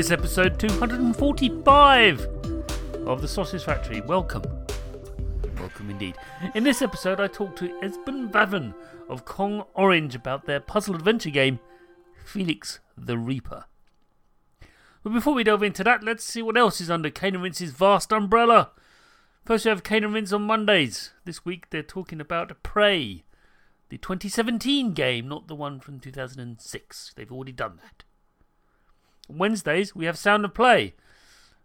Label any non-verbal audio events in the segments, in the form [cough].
Is episode 245 of The Sausage Factory. Welcome. Welcome indeed. In this episode, I talked to Esben Ravn of Kong Orange about their puzzle adventure game, Felix the Reaper. But before we delve into that, let's see what else is under Cane and vast umbrella. First, we have Cane and on Mondays. This week, they're talking about Prey, the 2017 game, not the one from 2006. They've already done that. Wednesdays, we have Sound of Play,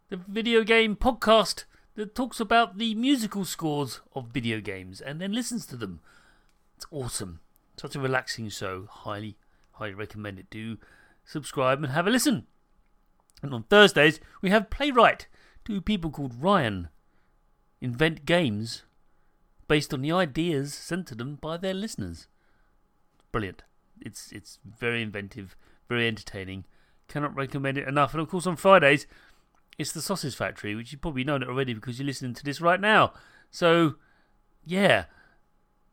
the video game podcast that talks about the musical scores of video games and then listens to them. It's awesome. Such a relaxing show. Highly, highly recommend it. Do subscribe and have a listen. And on Thursdays, we have Playwright, two people called Ryan invent games based on the ideas sent to them by their listeners. Brilliant. It's it's very inventive, very entertaining, Cannot recommend it enough. And of course, on Fridays, it's the Sausage Factory, which you've probably know it already because you're listening to this right now. So, yeah,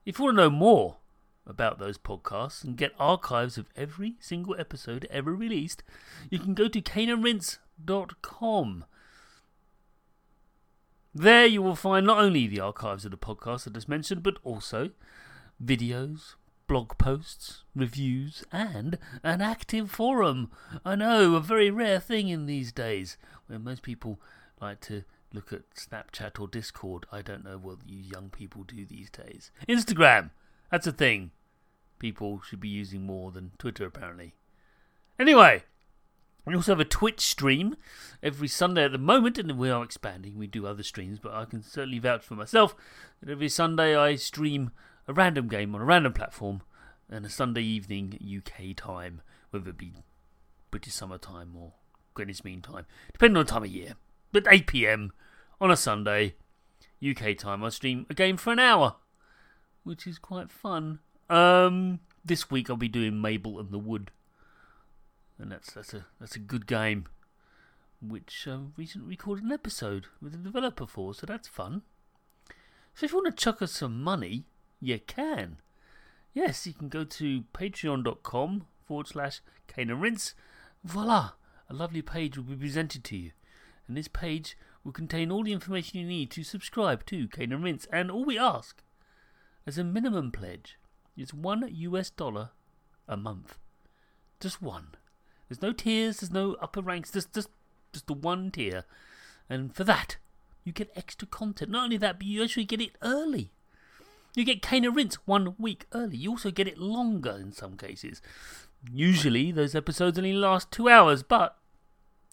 if you want to know more about those podcasts and get archives of every single episode ever released, you can go to caneandrinse.com. There you will find not only the archives of the podcasts I just mentioned, but also videos, blog posts, reviews, and an active forum. I know, a very rare thing in these days, where most people like to look at Snapchat or Discord. I don't know what you young people do these days. Instagram! That's a thing. People should be using more than Twitter, apparently. Anyway, we also have a Twitch stream every Sunday at the moment, and we are expanding. We do other streams, but I can certainly vouch for myself that every Sunday I stream a random game on a random platform and a Sunday evening UK time, whether it be British summer time or Greenwich Mean Time, depending on the time of year. But 8 pm on a Sunday, UK time, I stream a game for an hour, which is quite fun. Um, this week I'll be doing Mable and the Wood, and that's that's a that's a good game, which I recently recorded an episode with the developer for, so that's fun. So if you want to chuck us some money, you can. Yes, you can go to patreon.com forward slash Cane and Rinse. Voila! A lovely page will be presented to you. And this page will contain all the information you need to subscribe to Cane and Rinse. And all we ask as a minimum pledge is one US dollar a month. Just one. There's no tiers, there's no upper ranks, just just just the one tier. And for that, you get extra content. Not only that, but you actually get it early. You get and Rinse one week early. You also get it longer in some cases. Usually, those episodes only last two hours, but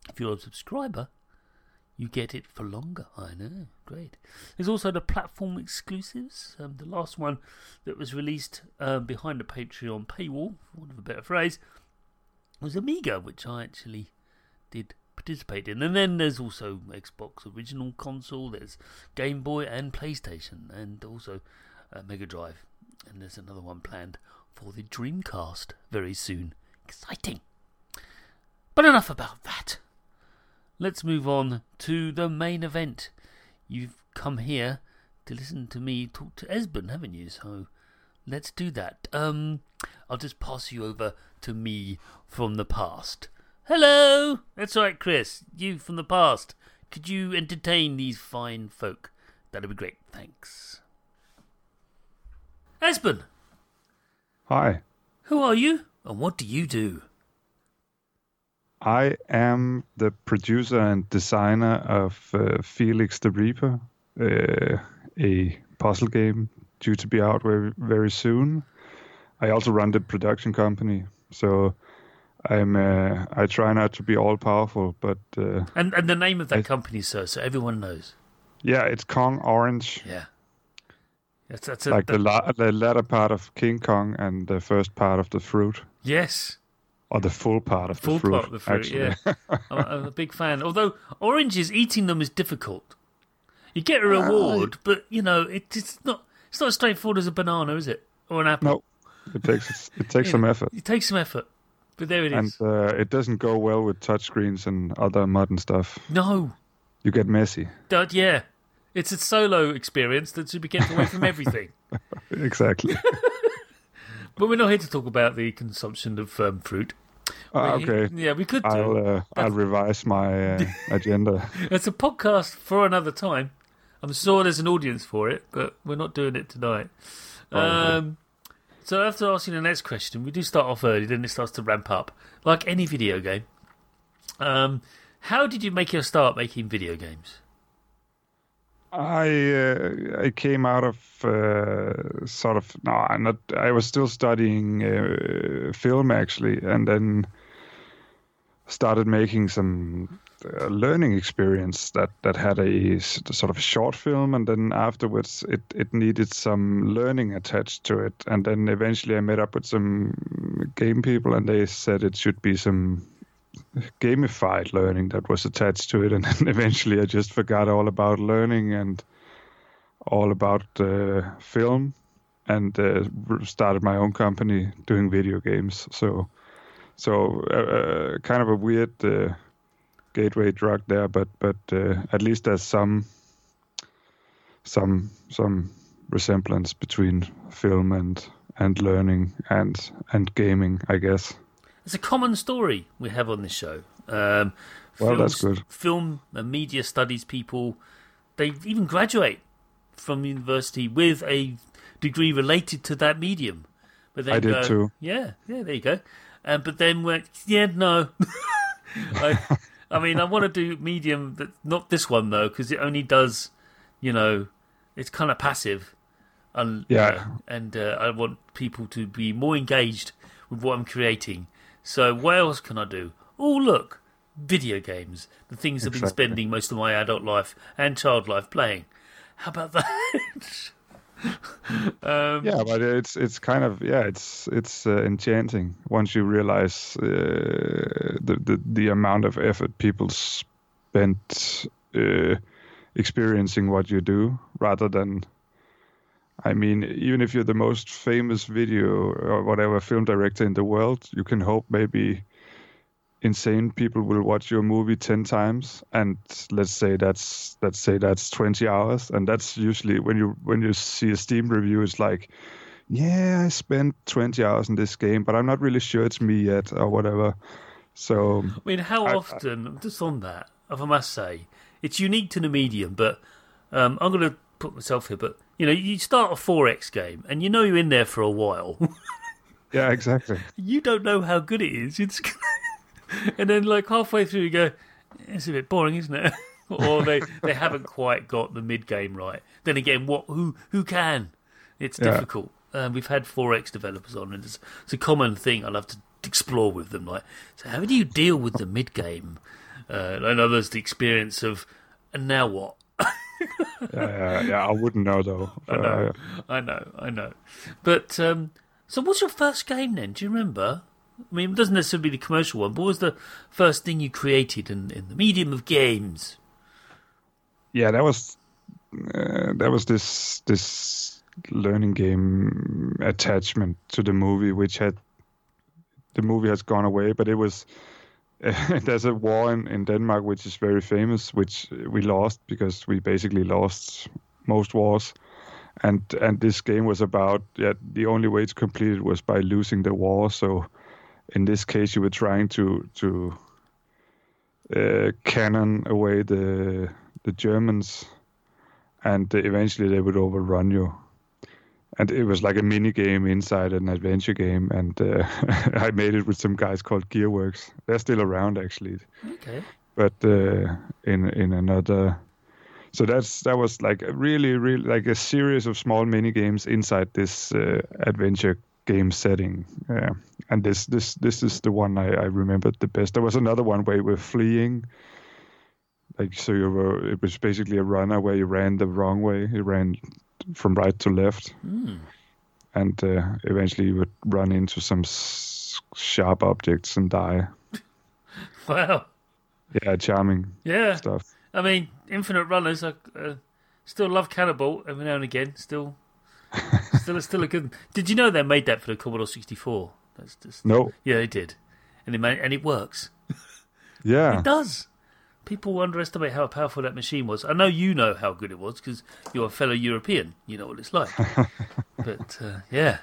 if you're a subscriber, you get it for longer. I know, great. There's also the platform exclusives. Um, the last one that was released uh, behind the Patreon paywall, for want of a better phrase, was Amiga, which I actually did participate in. And then there's also Xbox Original Console, there's Game Boy and PlayStation, and also uh, Mega Drive. and there's another one planned for the Dreamcast very soon. Exciting. But enough about that. Let's move on to the main event. You've come here to listen to me talk to Esben, haven't you? So let's do that. Um, I'll just pass you over to me from the past. Hello! That's right, Chris. You from the past. Could you entertain these fine folk? That'd be great. Thanks. Esben! Hi. Who are you, and what do you do? I am the producer and designer of uh, Felix the Reaper, uh, a puzzle game due to be out very, very soon. I also run the production company, so I'm uh, I try not to be all powerful, but uh, and and the name of that I, company, sir, so everyone knows. Yeah, it's Kong Orange. Yeah, that's, that's a, like that, the la- the latter part of King Kong and the first part of the fruit. Yes, or the full part of full the fruit. Part of the fruit, actually. yeah. [laughs] I'm, I'm, a big fan. Although oranges, eating them is difficult. You get a reward, uh, but you know it, it's not. It's not as straightforward as a banana, is it? Or an apple? No, it takes [laughs] it takes some effort. It takes some effort, but there it is. And uh, it doesn't go well with touchscreens and other modern stuff. No, you get messy. But yeah, it's a solo experience that should be kept away from everything. [laughs] exactly. [laughs] But we're not here to talk about the consumption of um, fruit. Uh, okay. Yeah, we could. I'll uh, I'll revise my uh, [laughs] agenda. It's a podcast for another time. I'm sure there's an audience for it, but we're not doing it tonight. Oh, um, so after asking the next question, we do start off early, then it starts to ramp up, like any video game. Um, how did you make your start making video games? I uh, I came out of uh, sort of no, I'm not. I was still studying uh, film actually, and then started making some uh, learning experience that that had a sort of short film, and then afterwards it it needed some learning attached to it, and then eventually I met up with some game people, and they said it should be some gamified learning that was attached to it, and then [laughs] eventually I just forgot all about learning and all about uh, film, and uh, started my own company doing video games. So, so uh, uh kind of a weird uh, gateway drug there, but but uh, at least there's some some some resemblance between film and and learning and and gaming, I guess. It's a common story we have on this show. Um, well, films, that's good. Film and media studies people, they even graduate from university with a degree related to that medium. But then I did too. Yeah, yeah, there you go. Um, but then went, yeah, no. [laughs] I, I mean, I want to do medium, but not this one though, because it only does, you know, it's kind of passive. And, yeah. Uh, and uh, I want people to be more engaged with what I'm creating so what else can I do? Oh look, video games. The things. I've been spending most of my adult life and child life playing. How about that? [laughs] um, yeah, but it's it's kind of yeah, it's it's uh, enchanting once you realize uh, the, the the amount of effort people spent uh, experiencing what you do, rather than I mean, even if you're the most famous video or whatever film director in the world, you can hope maybe insane people will watch your movie 10 times. And let's say that's let's say that's 20 hours. And that's usually when you when you see a steam review it's like yeah i spent 20 hours in this game but i'm not really sure it's me yet or whatever. So i mean how I, often I, just on that if i must say it's unique to the medium but um, i'm going to put myself here but you know, you start a 4X game and you know you're in there for a while. [laughs] yeah, exactly. You don't know how good it is. It's [laughs] and then like halfway through you go, it's a bit boring, isn't it? [laughs] or they, they haven't quite got the mid game right. Then again, what who who can? It's yeah. difficult. Um, we've had 4X developers on, and it's, it's, a common thing I love to explore with them. Like, so how do you deal with the mid game? Uh, and others, the experience of, and now what? Yeah, yeah, yeah, I wouldn't know though. [laughs] I know, uh, I know, I know. But um, so, what's your first game then? Do you remember? I mean, it doesn't necessarily be the commercial one, but what was the first thing you created in, in the medium of games? Yeah, that was uh, that was this this learning game attachment to the movie, which had the movie has gone away, but it was [laughs] there's a war in, in Denmark which is very famous, which we lost because we basically lost most wars, and and this game was about yeah the only way to complete it was by losing the war. So in this case, you were trying to to uh, cannon away the the Germans, and eventually they would overrun you and it was like a mini game inside an adventure game. And uh, [laughs] i made it with some guys called gearworks. They're still around actually. Okay. but uh, in in another so that's that was like a really really like a series of small mini games inside this uh, adventure game setting. Uh, and this this this is the one I, I remembered the best. There was another one where you were fleeing. Like so you were it was basically a runner where you ran the wrong way. You ran from right to left Mm. and uh, eventually you would run into some s- sharp objects and die [laughs] Wow. yeah charming Yeah. stuff I mean, Infinite Runners. I uh, still love Canabalt every now and again. Still, [laughs] still, still a good. Did you know they made that for the Commodore 64? That's just no yeah, they did, and it made, and it works. yeah It does. People underestimate how powerful that machine was. I know you know how good it was because you're a fellow European. You know what it's like. [laughs] but uh, yeah,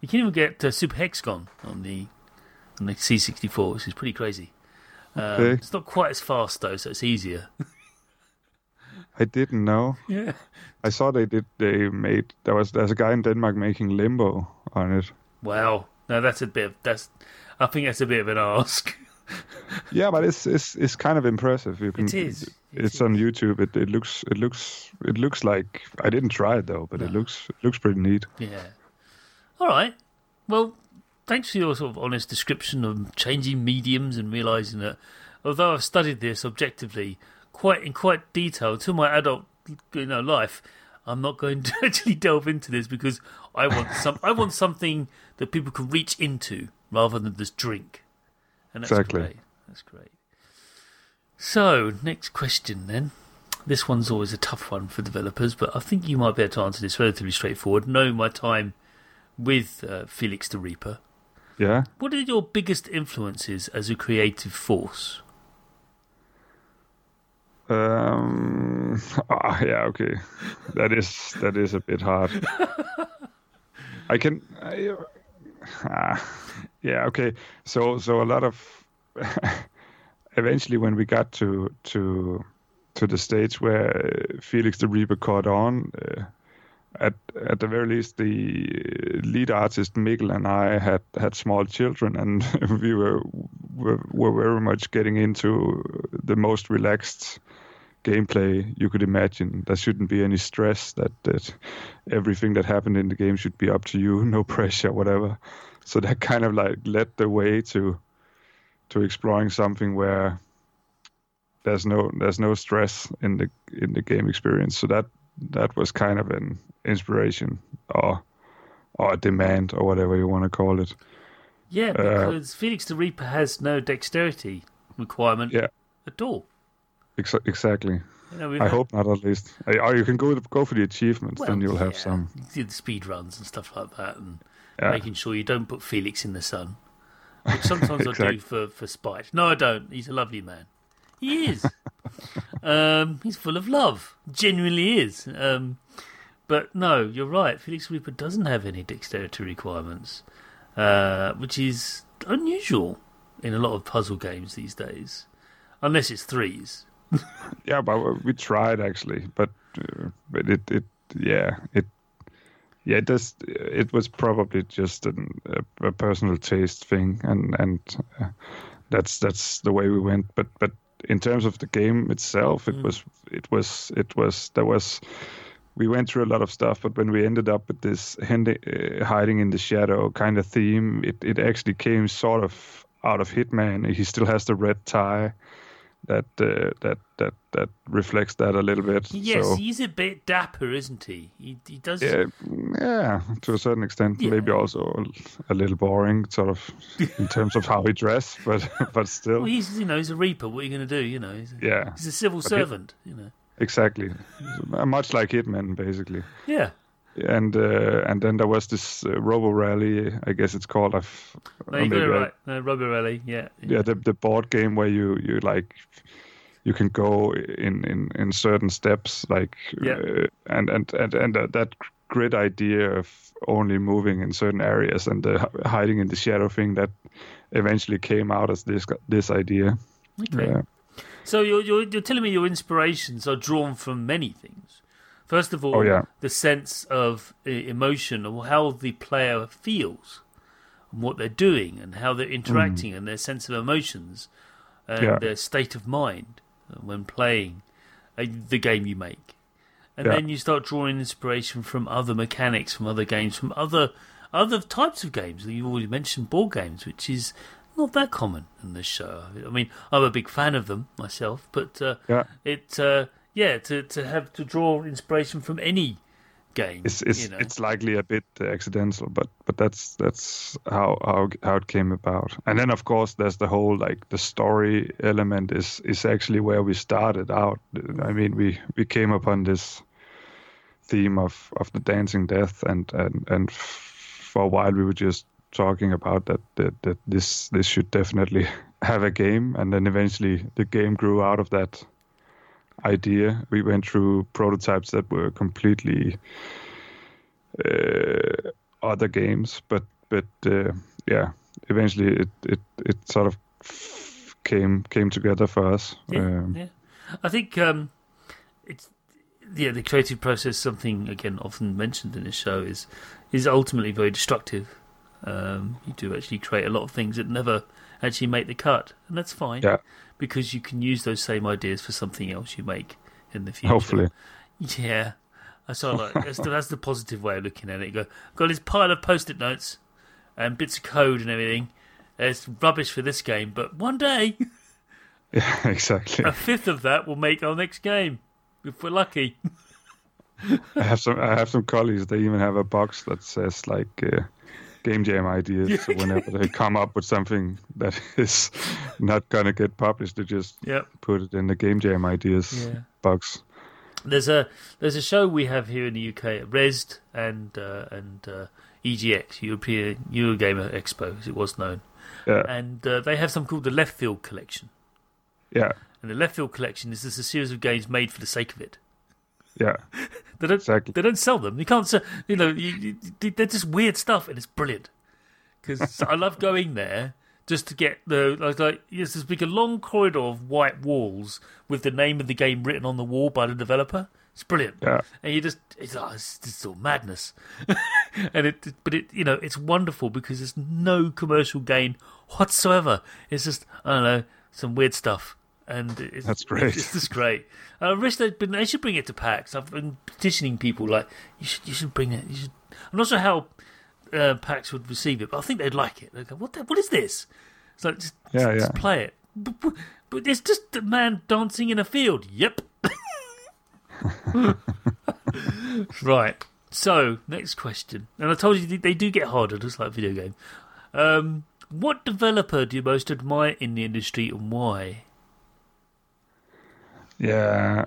you can even get uh, Super Hexagon on the on the C64, which is pretty crazy. Um, Okay. It's not quite as fast though, so it's easier. [laughs] I didn't know. Yeah. I saw they did. They made there was there's a guy in Denmark making Limbo on it. Wow. No, that's a bit. Of, that's. I think that's a bit of an ask. [laughs] Yeah, but it's it's it's kind of impressive. You can. It is. It It's is. on YouTube. It it looks it looks it looks like I didn't try it though, but it looks it looks pretty neat. Yeah. All right. Well, thanks for your sort of honest description of changing mediums and realizing that although I've studied this objectively quite in quite detail to my adult you know life, I'm not going [laughs] to actually delve into this because I want some I want something that people can reach into rather than just drink. And that's Exactly. great. That's great. So, next question then. This one's always a tough one for developers, but I think you might be able to answer this relatively straightforward. Knowing my time with uh, Felix the Reaper, Yeah. what are your biggest influences as a creative force? Um. [laughs] ah, yeah. Okay. That is that is a bit hard. [laughs] I can. I, ah, yeah. Okay. So so a lot of. [laughs] eventually, when we got to to to the stage where Felix the Reaper caught on, uh, at at the very least, the lead artist Mikkel and I had had small children, and [laughs] we were were, were very much getting into the most relaxed gameplay you could imagine. There shouldn't be any stress. That that everything that happened in the game should be up to you, [laughs] no pressure, whatever. So that kind of like led the way to to exploring something where there's no there's no stress in the in the game experience. So that that was kind of an inspiration or or a demand or whatever you want to call it. Yeah, because Felix the Reaper has no dexterity requirement Yeah. at all. Ex- exactly. You know, I had- hope not, at least. Uh, Or you can go go for the achievements, then you'll have some. the speed runs and stuff like that, and Yeah. making sure you don't put Felix in the sun, which sometimes [laughs] I do for for spite. No, I don't. He's a lovely man. He is. [laughs] um, he's full of love. Genuinely is. Um, but no, you're right. Felix Reaper doesn't have any dexterity requirements, uh, which is unusual in a lot of puzzle games these days, unless it's threes. [laughs] Yeah, but we tried actually, but uh, but it it yeah it yeah it it was probably just an, a, a personal taste thing, and and uh, that's that's the way we went. But but in terms of the game itself, it was it was it was there was. We went through a lot of stuff, but when we ended up with this uh, hiding in the shadow kind of theme, it, it actually came sort of out of Hitman. He still has the red tie, that uh, that that that reflects that a little bit. Yes, so, he's a bit dapper, isn't he? He, he does. yeah, yeah, to a certain extent, Yeah. maybe also a little boring, sort of, in terms of how he dressed, [laughs] but but still, Well, he's you know he's a reaper. What are you going to do? You know, he's a, yeah, he's a civil he- servant. You know, exactly, much like Hitman, basically. yeah. And uh, and then there was this uh, Robo Rally, I guess it's called. I've, no, you got it right. No, Robo Rally, yeah. Yeah, the the board game where you you like you can go in in in certain steps, like yeah. uh, and and and and uh, that grid idea of only moving in certain areas and the hiding in the shadow thing that eventually came out as this this idea. Okay. Yeah. So you're, you're you're telling me your inspirations are drawn from many things. First of all, oh, yeah. the sense of emotion or how the player feels and what they're doing and how they're interacting mm. and their sense of emotions and yeah. their state of mind when playing uh, the game you make. And yeah. then you start drawing inspiration from other mechanics, from other games, from other other types of games. You've already mentioned board games, which is not that common in this show. I mean, I'm a big fan of them myself, but uh, yeah. it uh, yeah to to have to draw inspiration from any game. It's it's, you know. it's likely a bit accidental, but but that's that's how how how it came about. And then of course there's the whole like the story element is is actually where we started out. I mean we we came upon this theme of of the dancing death and and and for a while we were just talking about that, that that this this should definitely [laughs] have a game, and then eventually the game grew out of that idea. We went through prototypes that were completely uh, other games, but but uh, yeah, eventually it, it it sort of came came together for us. Yeah, um, yeah. I think um, it's yeah the creative process. Something again often mentioned in this show is is ultimately very destructive um, you do actually create a lot of things that never actually make the cut, and that's fine. Yeah. Because you can use those same ideas for something else you make in the future. Hopefully. Yeah. So like that's, the, that's the positive way of looking at it. You go got this pile of post-it notes and bits of code and everything. It's rubbish for this game, but one day, yeah, [laughs] exactly. A fifth of that will make our next game if we're lucky. [laughs] I have some. I have some colleagues. They even have a box that says like uh, game jam ideas. so whenever they come up with something that [laughs] is not gonna get published, they just yep. put it in the game jam ideas yeah. box. There's a there's a show we have here in the UK at Rezzed and uh, and uh, EGX European Eurogamer Expo as it was known. Yeah. And uh, they have something called the Left Field Collection. Yeah. And the Left Field Collection is just a series of games made for the sake of it. Yeah, [laughs] they don't. Exactly. They don't sell them. You can't sell. You know, you, you, they're just weird stuff, and it's brilliant. Because [laughs] I love going there just to get the like like yes, there's like a long corridor of white walls with the name of the game written on the wall by the developer. It's brilliant. Yeah. And you just it's, oh, it's, it's all madness. [laughs] and it but it you know, it's wonderful because there's no commercial gain whatsoever. It's just I don't know, some weird stuff and it's, that's great. It's just great. I wish they'd been. They should bring it to PAX. I've been petitioning people like you should. You should bring it. You should. I'm not sure how uh, PAX would receive it, but I think they'd like it. They go, "What? The, what is this?" It's like just, yeah, just, yeah. play it. But, but, but, it's just a man dancing in a field. Yep. [laughs] right. So next question, and I told you they do get harder, just like video game. Um, what developer do you most admire in the industry and why? Yeah,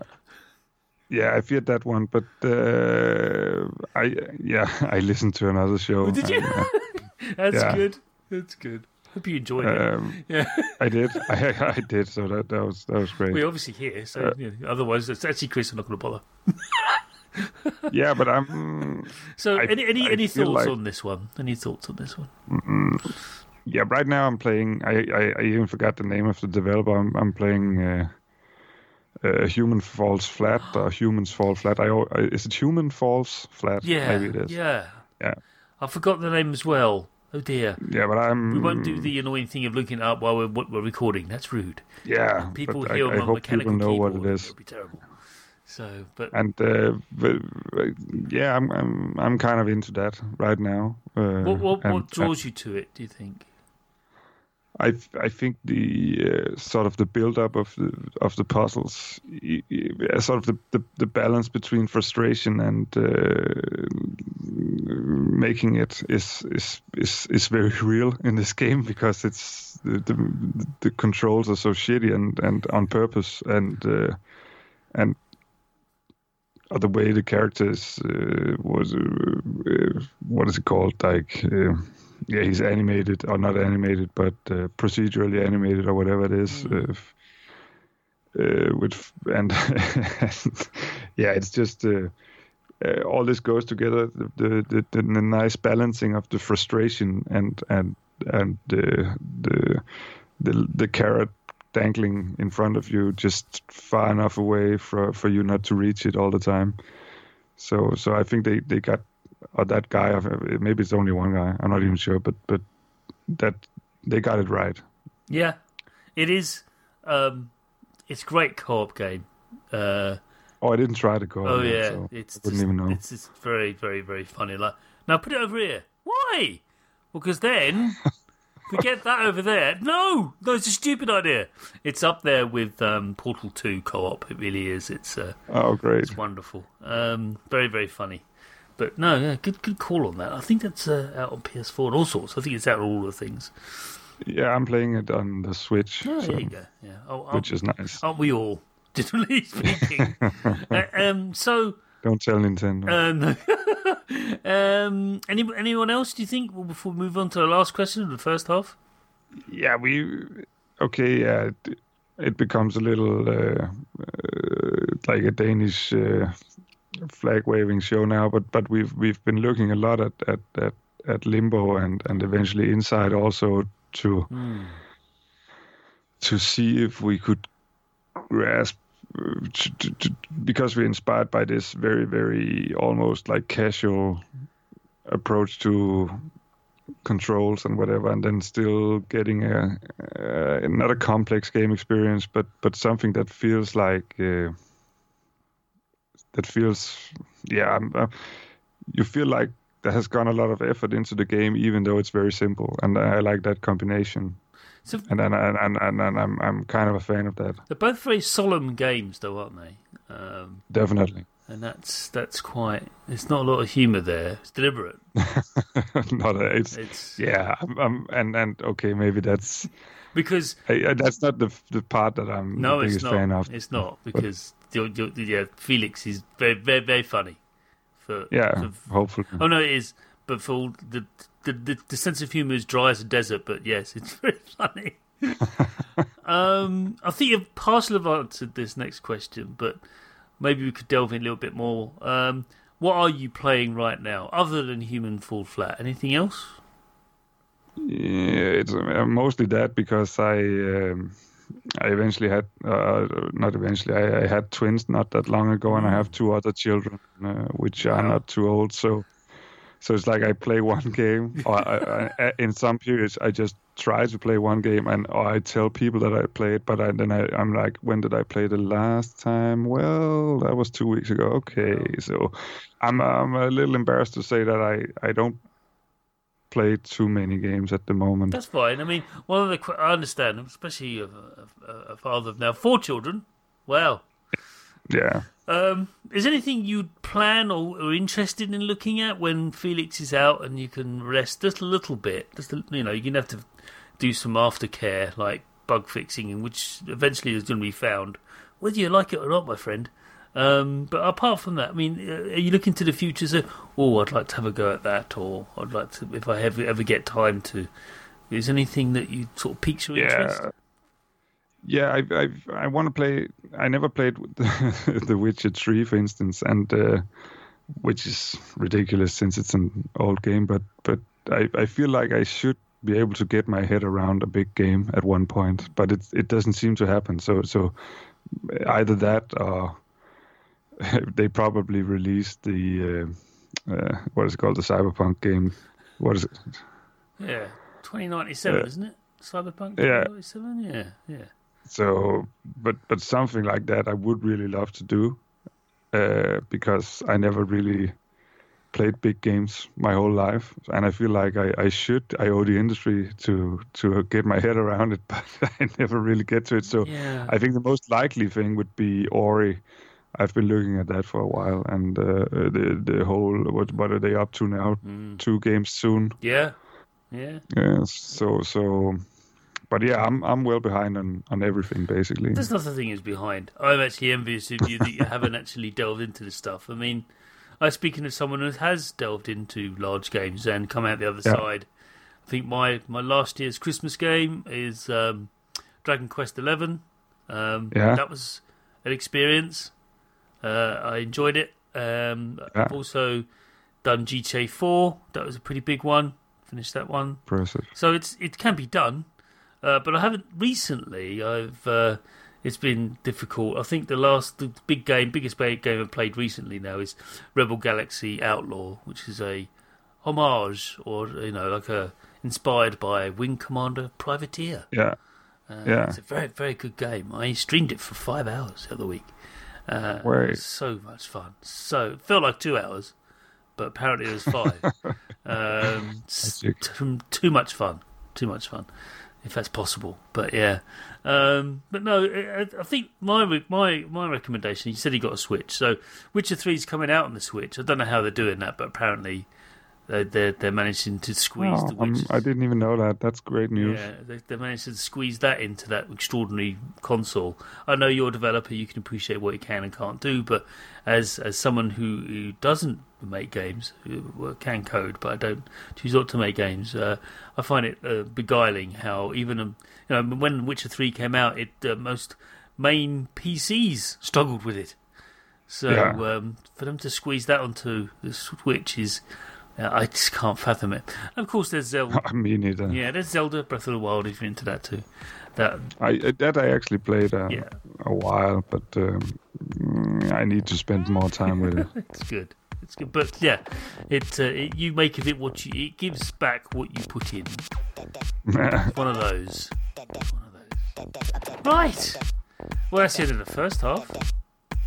yeah, I feared that one, but uh, I yeah, [laughs] I listened to another show. Oh, did you? And, uh, [laughs] That's yeah. good. That's good. Hope you enjoyed um, it. Yeah, I did. [laughs] I, I did. So that that was that was great. We obviously here, so uh, otherwise, it's actually Chris. I'm not going to bother. yeah, but I'm. So, I, any any, I any thoughts like, on this one? Any thoughts on this one? Mm, yeah, right now I'm playing. I, I, I even forgot the name of the developer. I'm, I'm playing. Uh, uh, human falls flat or [gasps] humans fall flat. I, is it human falls flat? Yeah, maybe it is. Yeah, yeah. I forgot the name as well. Oh dear. Yeah, but I'm. We won't do the annoying thing of looking it up while we're, we're recording. That's rude. Yeah, people hear I, I hope mechanical people know what it is. It'll be terrible. So, but and uh, but, yeah, I'm I'm I'm kind of into that right now. Uh, what what, and, what draws you to it? Do you think? I I think the uh, sort of the build up of the of the puzzles, uh, sort of the, the, the, balance between frustration and uh, making it is is is is very [laughs] real in this game because it's the the, the controls are so shitty and, and on purpose and uh, and the way the characters uh, was uh, what is it called? Like yeah he's animated or not animated but uh, procedurally animated or whatever it is uh, f- uh, with [laughs] and, yeah it's just uh, uh, all this goes together the, the, the, the nice balancing of the frustration and and and the the the, the carrot dangling in front of you just far enough away for for you not to reach it all the time. So so i think they they got or that guy maybe it's only one guy i'm not even sure but but that they got it right Yeah, it is. Um, it's great co-op game. Uh, oh i didn't try to go oh yeah, so it's I wouldn't just, even know it's just very, very, very funny. Like now, put it over here. Why? Well, because then [laughs] we get that over there. No, no, it's a stupid idea. It's up there with um, Portal Two co-op. It really is. It's uh, oh great it's wonderful. Um, very, very funny. But no, yeah, good, good call on that. I think that's uh, out on PS4 and all sorts. I think it's out on all the things. yeah i'm playing it on the switch Oh, so, there you go. Yeah. Oh, oh, which is nice aren't we all? [laughs] Generally speaking. [laughs] uh, um, so, don't tell nintendo um, [laughs] um, any, anyone else? Do you think? Well, before we move on to the last question of the first half. yeah we okay yeah it, it becomes a little uh, uh, like a danish uh, flag waving show now but but we've we've been looking a lot at at at, at limbo and and eventually inside also to to see if we could grasp to, to, to, because we're inspired by this very very almost like casual approach to controls and whatever, and then still getting a uh, not a complex game experience, but but something that feels like uh, that feels yeah. Uh, you feel like there has gone a lot of effort into the game, even though it's very simple, and I like that combination. So And and and, and, and, and I'm I'm kind of a fan of that, they're both very solemn games, though, aren't they? Um, definitely. and that's that's quite. There's not a lot of humour there. It's deliberate. [laughs] not a, it's It's yeah. I'm, I'm, and and okay, maybe that's because I, that's not the the part that I'm no, the it's biggest not. fan of. It's not because you're, you're, yeah, Felix is very, very, very funny. For Yeah, for- hopefully. Oh no, it is. But for all the the, the the sense of humour is dry as a desert. But yes, it's [laughs] very funny. [laughs] um, I think you've partially answered this next question, but maybe we could delve in a little bit more. Um, what are you playing right now, other than Human Fall Flat? Anything else? Yeah, it's uh, mostly that because I um, I eventually had uh, not eventually I, I had twins not that long ago, and I have two other children uh, which are not too old. So so it's like I play one game, [laughs] or I, I, in some periods I just try to play one game, and or I tell people that I played, but I, then I, I'm like, when did I play the last time? Well, that was two weeks ago. Okay, so I'm I'm a little embarrassed to say that I I don't play too many games at the moment. That's fine. I mean, one of the I understand, especially a, a, a father of now four children. Wow. Yeah. Um, is anything you'd plan or are interested in looking at when Felix is out and you can rest just a little bit? Just a, you know, you're gonna have to do some aftercare like bug fixing, which eventually is going to be found, whether you like it or not, my friend. Um, but apart from that, I mean, uh, are you looking to the future? So, oh, I'd like to have a go at that, or I'd like to, if I ever ever get time to. Is anything that you sort of piques your interest? Yeah. Yeah, I I I want to play. I never played the, [laughs] the Witcher Three, for instance, and uh, which is ridiculous since it's an old game. But but I, I feel like I should be able to get my head around a big game at one point, but it it doesn't seem to happen. So so either that or [laughs] they probably released the uh, uh, what is it called the Cyberpunk game. What is it? Yeah, 2097, Yeah. isn't it? Cyberpunk Yeah. 2097? Yeah, yeah. So, but but something like that, I would really love to do, uh, because I never really played big games my whole life, and I feel like I, I should. I owe the industry to to get my head around it, [laughs] but I never really get to it. So, Yeah. I think the most likely thing would be Ori. I've been looking at that for a while, and uh, the the whole what what are they up to now? Mm. Two games soon. Yeah. Yeah. Yeah. So so, but yeah, I'm I'm well behind on, on everything basically. There's nothing thing is behind. I'm actually envious of you that you haven't actually delved into this stuff. I mean, I speaking of someone who has delved into large games and come out the other Yeah. side. I think my, my last year's Christmas game is um, Dragon Quest Eleven. Um, Yeah. that was an experience. Uh, I enjoyed it. Um, Yeah. I've also done GTA Four. That was a pretty big one. Finished that one. Impressive. So it's it can be done, uh, but I haven't recently. I've uh, it's been difficult. I think the last the big game, biggest game I've played recently now is Rebel Galaxy Outlaw, which is a homage or you know like a inspired by Wing Commander Privateer. Yeah. Uh, Yeah. it's a very very good game. I streamed it for five hours the other week. Uh, was so much fun. So it felt like two hours, but apparently it was five. [laughs] um, too, too much fun. Too much fun, if that's possible. But yeah, um, but no, I, I think my my my recommendation. You said he got a Switch, so Witcher Three is coming out on the Switch. I don't know how they're doing that, but apparently they're they're, they're managing to squeeze Oh, the I didn't even know that. That's great news. Yeah, they, they managed to squeeze that into that extraordinary console. I know you're a developer; you can appreciate what you can and can't do. But as as someone who, who doesn't make games, who can code, but I don't choose not to make games, uh, I find it uh, beguiling how even um, you know when Witcher Three came out, it uh, most main PCs struggled with it. So Yeah. um, for them to squeeze that onto the Switch is. Uh, I just can't fathom it. And of course, there's Zelda. [laughs] Me neither. Yeah, there's Zelda Breath of the Wild if you're into that too. That I that I actually played uh, Yeah. a while, but um, mm, I need to spend more time with it. [laughs] it's good. It's good, but yeah, it, uh, it you make of it what you it gives back what you put in. [laughs] One of those. One of those. Right. Well, that's the end of the first half.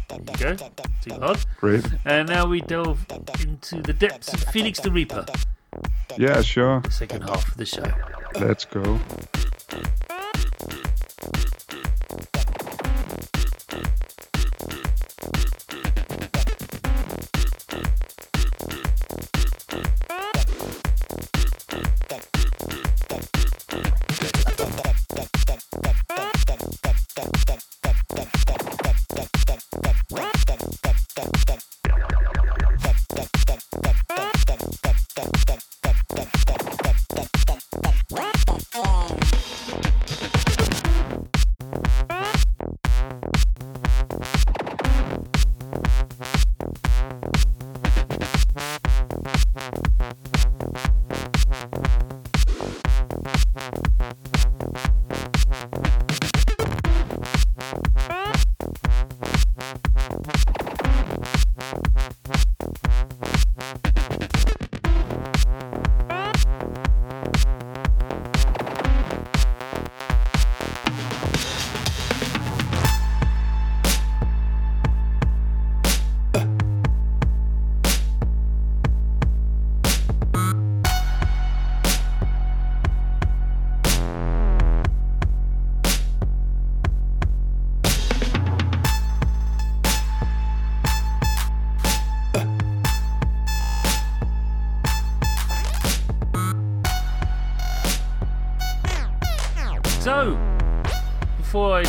There you go. Too hard. Great. And now we delve into the depths of Felix the Reaper. Yeah, sure. The second half of the show. Let's go.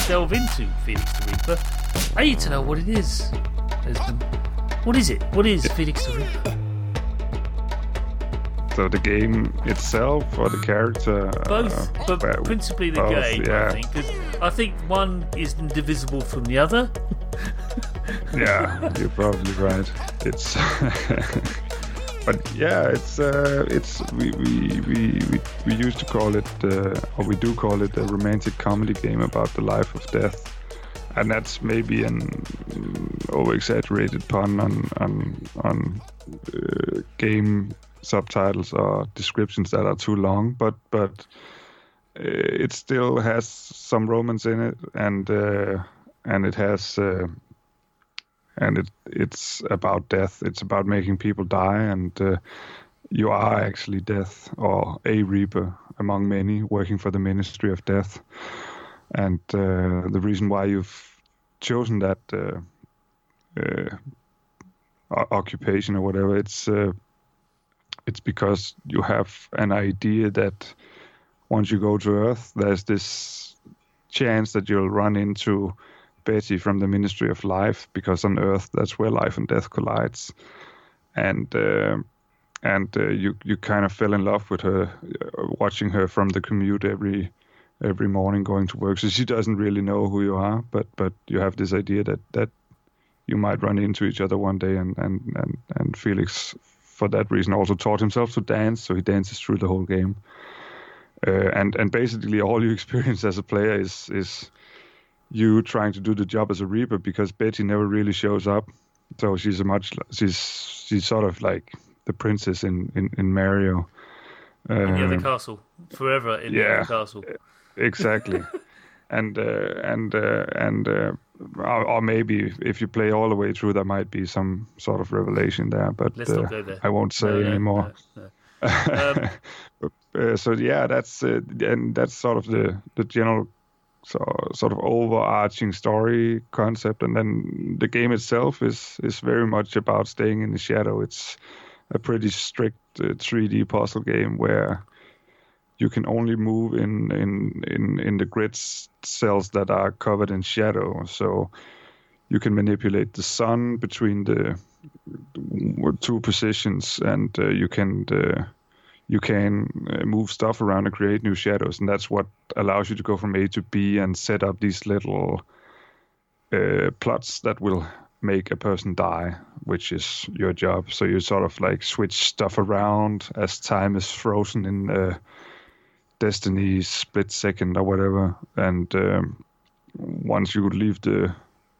Delve into Felix the Reaper, I need to know what it is. What is it? What is Felix the Reaper? So the game itself or the character? Both, uh, but well, principally the both, game, I yeah. think. 'cause I think one is indivisible from the other. [laughs] yeah, you're probably right. It's, [laughs] but yeah, it's uh, it's we, we we we we used to call it uh, or we do call it a romantic comedy game about the life of death, and that's maybe an over exaggerated pun on on on uh, game subtitles or descriptions that are too long, but but uh, it still has some romance in it, and uh, and it has. And it it's about death. It's about making people die, and uh, you are actually death or a reaper among many, working for the Ministry of Death. And uh, the reason why you've chosen that uh, uh, occupation or whatever, it's uh, it's because you have an idea that once you go to Earth, there's this chance that you'll run into Betty from the Ministry of Life because on Earth that's where life and death collides, and uh, and uh, you you kind of fell in love with her, uh, watching her from the commute every every morning going to work. So she doesn't really know who you are, but but you have this idea that that you might run into each other one day, and and and, and Felix for that reason also taught himself to dance, so he dances through the whole game. Uh, and and basically all you [laughs] experience as a player is is you trying to do the job as a reaper because Betty never really shows up. So she's a much she's she's sort of like the princess in in, in Mario. Uh, in the other castle, forever in yeah, the other castle. Exactly. [laughs] and uh, and uh, and uh, or, maybe if you play all the way through, there might be some sort of revelation there. But Let's not go there. I won't say No, no, anymore. no, no. [laughs] Um, uh, so yeah, that's uh, and that's sort of the the general so, sort of overarching story concept, and then the game itself is is very much about staying in the shadow. It's a pretty strict uh, 3D puzzle game where you can only move in in in in the grid cells that are covered in shadow. So you can manipulate the sun between the two positions, and uh, you can uh, you can uh, move stuff around and create new shadows, and that's what allows you to go from A to B and set up these little uh, plots that will make a person die, which is your job. So you sort of like switch stuff around as time is frozen in uh, Destiny split second or whatever, and um, once you leave the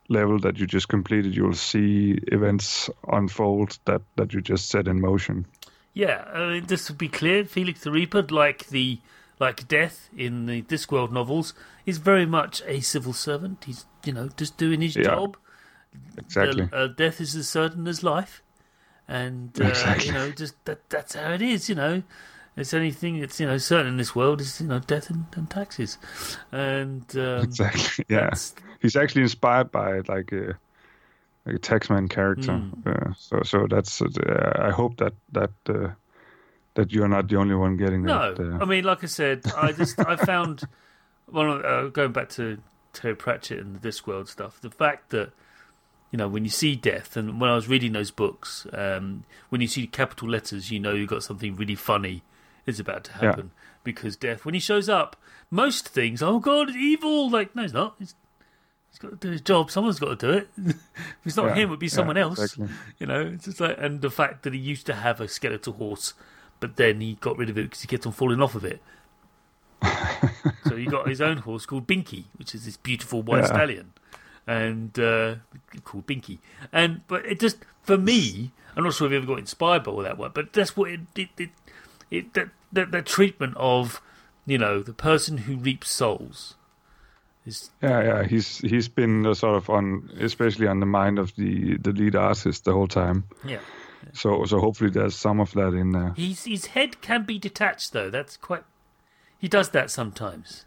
level that you just completed, you'll see events unfold that that you just set in motion. Yeah, I mean, just to be clear, Felix the Reaper, like the like Death in the Discworld novels, is very much a civil servant. He's you know just doing his Yeah. job. Exactly. Uh, uh, death is as certain as life, and uh, Exactly. you know just that that's how it is. You know, it's anything that's you know certain in this world is you know death and, and taxes, and um, exactly. [laughs] Yeah. He's actually inspired by like a like a Taxman character. Mm. Uh, so so that's. Uh, I hope that that uh, that you're not the only one getting No, that. Uh, I mean, like I said, I just I found [laughs] one of, uh, going back to Terry Pratchett and the Discworld stuff. The fact that you know when you see death, and when I was reading those books, um, when you see capital letters, you know you've got something really funny is about to Yeah. happen because death, when he shows up, most things, oh god, it's evil. Like no, it's not. He's got to do his job. Someone's got to do it. [laughs] if it's not Yeah, him, it'd be yeah, someone else. exactly. You know, it's just like, and the fact that he used to have a skeletal horse, but then he got rid of it because he kept on falling off of it. [laughs] so he got his own horse called Binky, which is this beautiful white Yeah. stallion, and uh, called Binky. And but it just for me, I'm not sure if you ever got inspired by all that one, but that's what it it, it, it that, that that treatment of you know the person who reaps souls is Yeah, yeah, he's he's been uh, sort of on, especially on the mind of the the lead artist the whole time. yeah. So so hopefully there's some of that in there. He's, his head can be detached though. That's quite. He does that sometimes.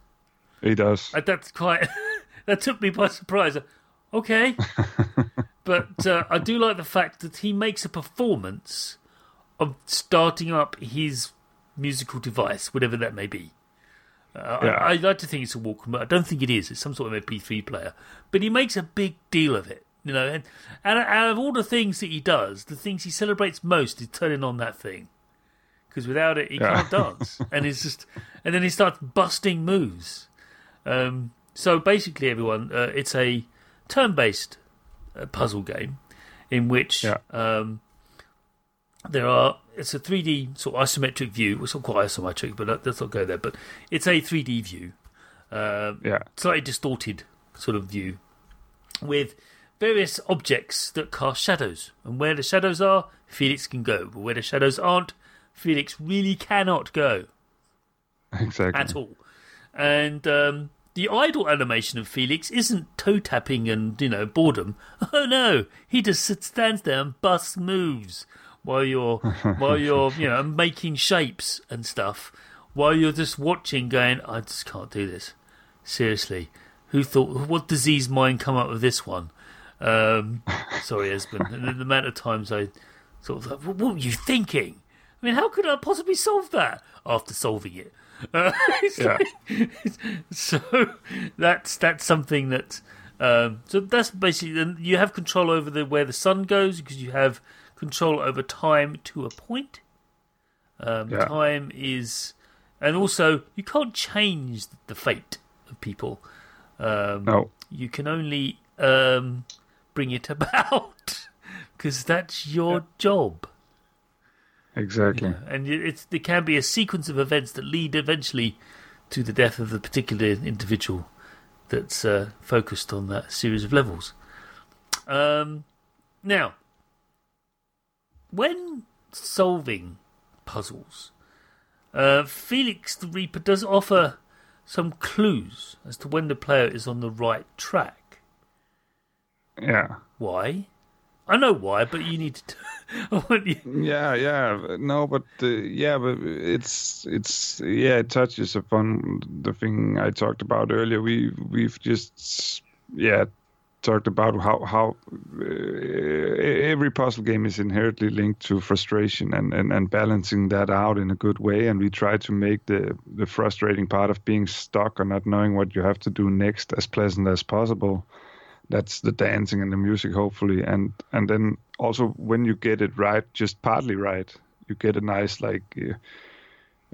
He does. Uh, That's quite. [laughs] that took me by surprise. Okay, [laughs] but uh, I do like the fact that he makes a performance of starting up his musical device, whatever that may be. Uh, Yeah. I, I like to think it's a Walkman, but I don't think it is. It's some sort of MP3 player. But he makes a big deal of it, you know. And, and out of all the things that he does, the things he celebrates most is turning on that thing, because without it, he Yeah. can't dance. [laughs] And it's just, and then he starts busting moves. Um, so basically, everyone, uh, it's a turn-based uh, puzzle game in which Yeah. um, there are. It's a 3D sort of isometric view. It's not quite isometric, but let- let's not go there. But it's a 3D view, uh, Yeah. slightly distorted sort of view, with various objects that cast shadows. And where the shadows are, Felix can go. But where the shadows aren't, Felix really cannot go Exactly. at all. And um, the idle animation of Felix isn't toe tapping and you know boredom. [laughs] Oh no, he just stands there and busts moves while you're while [laughs] you're you know making shapes and stuff. While you're just watching, going, I just can't do this. Seriously, who thought? What disease mind come up with this one? Um, [laughs] sorry, Esben. And the amount of times I sort of thought, what were you thinking? I mean, how could I possibly solve that after solving it? [laughs] Uh, Yeah. so that's that's something that. Um, so that's basically you have control over the where the sun goes because you have control over time to a point. Um, Yeah. Time is, and also you can't change the fate of people. Um, No. you can only um, bring it [laughs] about because that's your job. Exactly. And it- it's there can be a sequence of events that lead eventually to the death of the particular individual that's uh, focused on that series of levels. Um, now, when solving puzzles, uh, Felix the Reaper does offer some clues as to when the player is on the right track. Yeah. Why? I know why, but you need to. [laughs] You. Yeah, yeah, no, but uh, yeah, but it's it's yeah, it touches upon the thing I talked about earlier. We we've just yeah talked about how how uh, every puzzle game is inherently linked to frustration and, and and balancing that out in a good way. And we try to make the the frustrating part of being stuck or not knowing what you have to do next as pleasant as possible that's the dancing and the music hopefully and and then also when you get it right just partly right you get a nice like uh,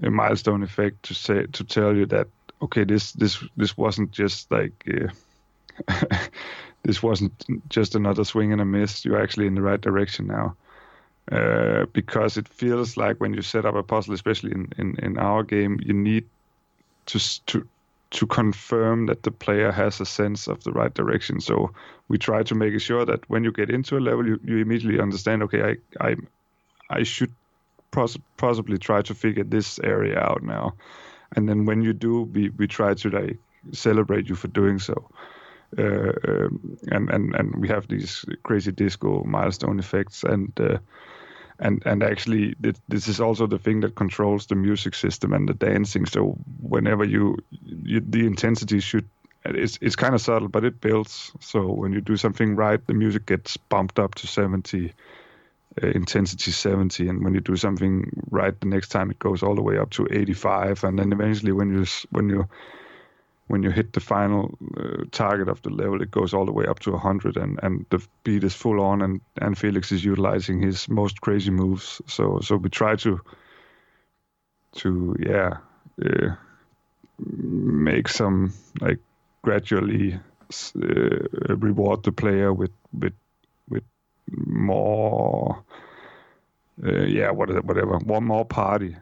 a milestone effect to say to tell you that okay this this this wasn't just like uh, [laughs] this wasn't just another swing and a miss you're actually in the right direction now uh, because it feels like when you set up a puzzle especially in, in, in our game you need to to to confirm that the player has a sense of the right direction. So we try to make sure that when you get into a level, you, you immediately understand. Okay, I I I should pos- possibly try to figure this area out now, and then when you do, we we try to like celebrate you for doing so. Uh, um, and and and we have these crazy disco milestone effects and. Uh, and and actually this, this is also the thing that controls the music system and the dancing. So whenever you, you the intensity should it's it's kind of subtle but it builds. So when you do something right the music gets bumped up to 70 uh, intensity 70 and when you do something right the next time it goes all the way up to 85 and then eventually when you when you when you hit the final uh, target of the level, it goes all the way up to 100, and, and the beat is full on, and, and Felix is utilizing his most crazy moves. So so we try to to yeah uh, make some like gradually uh, reward the player with with with more uh, yeah what whatever one more party.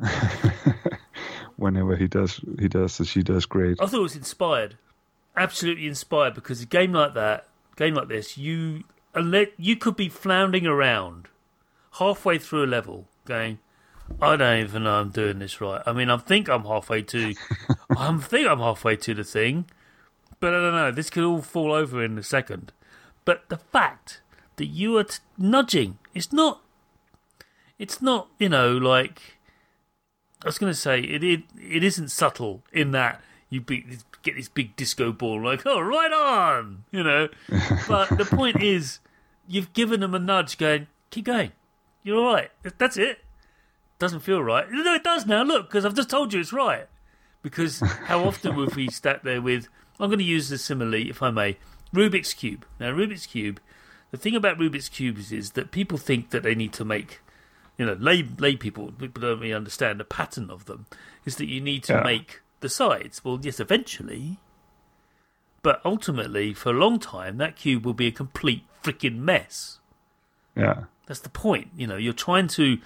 [laughs] Whenever he does, he does, she does great. I thought it was inspired, absolutely inspired, because a game like that, game like this, you unless you could be floundering around halfway through a level, going, I don't even know I'm doing this right. I mean, I think I'm halfway to, [laughs] I think I'm halfway to the thing, but I don't know. This could all fall over in a second. But the fact that you are t- nudging, it's not, it's not, you know, like. I was going to say it, it it isn't subtle in that you be, get this big disco ball like oh right on you know, [laughs] but the point is you've given them a nudge going keep going. You're all right. That's it. Doesn't feel right. No it does now. Look because I've just told you it's right. Because how often would we sat there with I'm going to use the simile if I may Rubik's cube. Now Rubik's cube the thing about Rubik's cubes is that people think that they need to make you know, lay lay people people don't really understand the pattern of them is that you need to Yeah. make the sides. Well, yes, eventually, but ultimately, for a long time, that cube will be a complete freaking mess. Yeah, That's the point. You know, you're trying to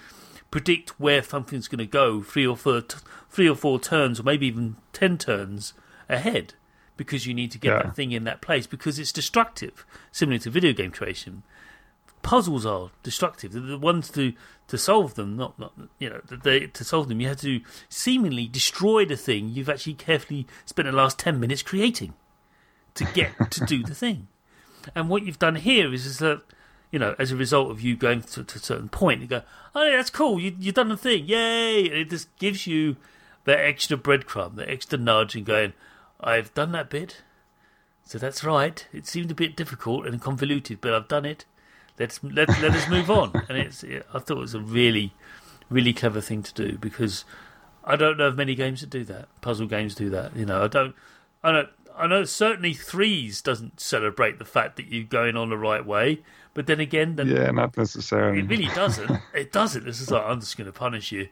predict where something's going to go three or four, t- three or four turns, or maybe even ten turns ahead, because you need to get Yeah. that thing in that place because it's destructive, similar to video game creation. Puzzles are destructive. They're the ones to to solve them, not not you know they, to solve them. You have to seemingly destroy the thing you've actually carefully spent the last ten minutes creating to get [laughs] to do the thing. And what you've done here is, is that, you know, as a result of you going to, to a certain point, you go, oh, yeah, that's cool, you, you've done the thing, yay! And it just gives you that extra breadcrumb, that extra nudge, and going, I've done that bit, so that's right. It seemed a bit difficult and convoluted, but I've done it. Let's let let us move on. And it's, it, I thought it was a really, really clever thing to do because I don't know of many games that do that. Puzzle games do that. You know, I don't. I don't. I know certainly Threes doesn't celebrate the fact that you're going on the right way, but then again, the, Yeah, not necessarily. it really doesn't. [laughs] it doesn't. This is like I'm just going to punish you,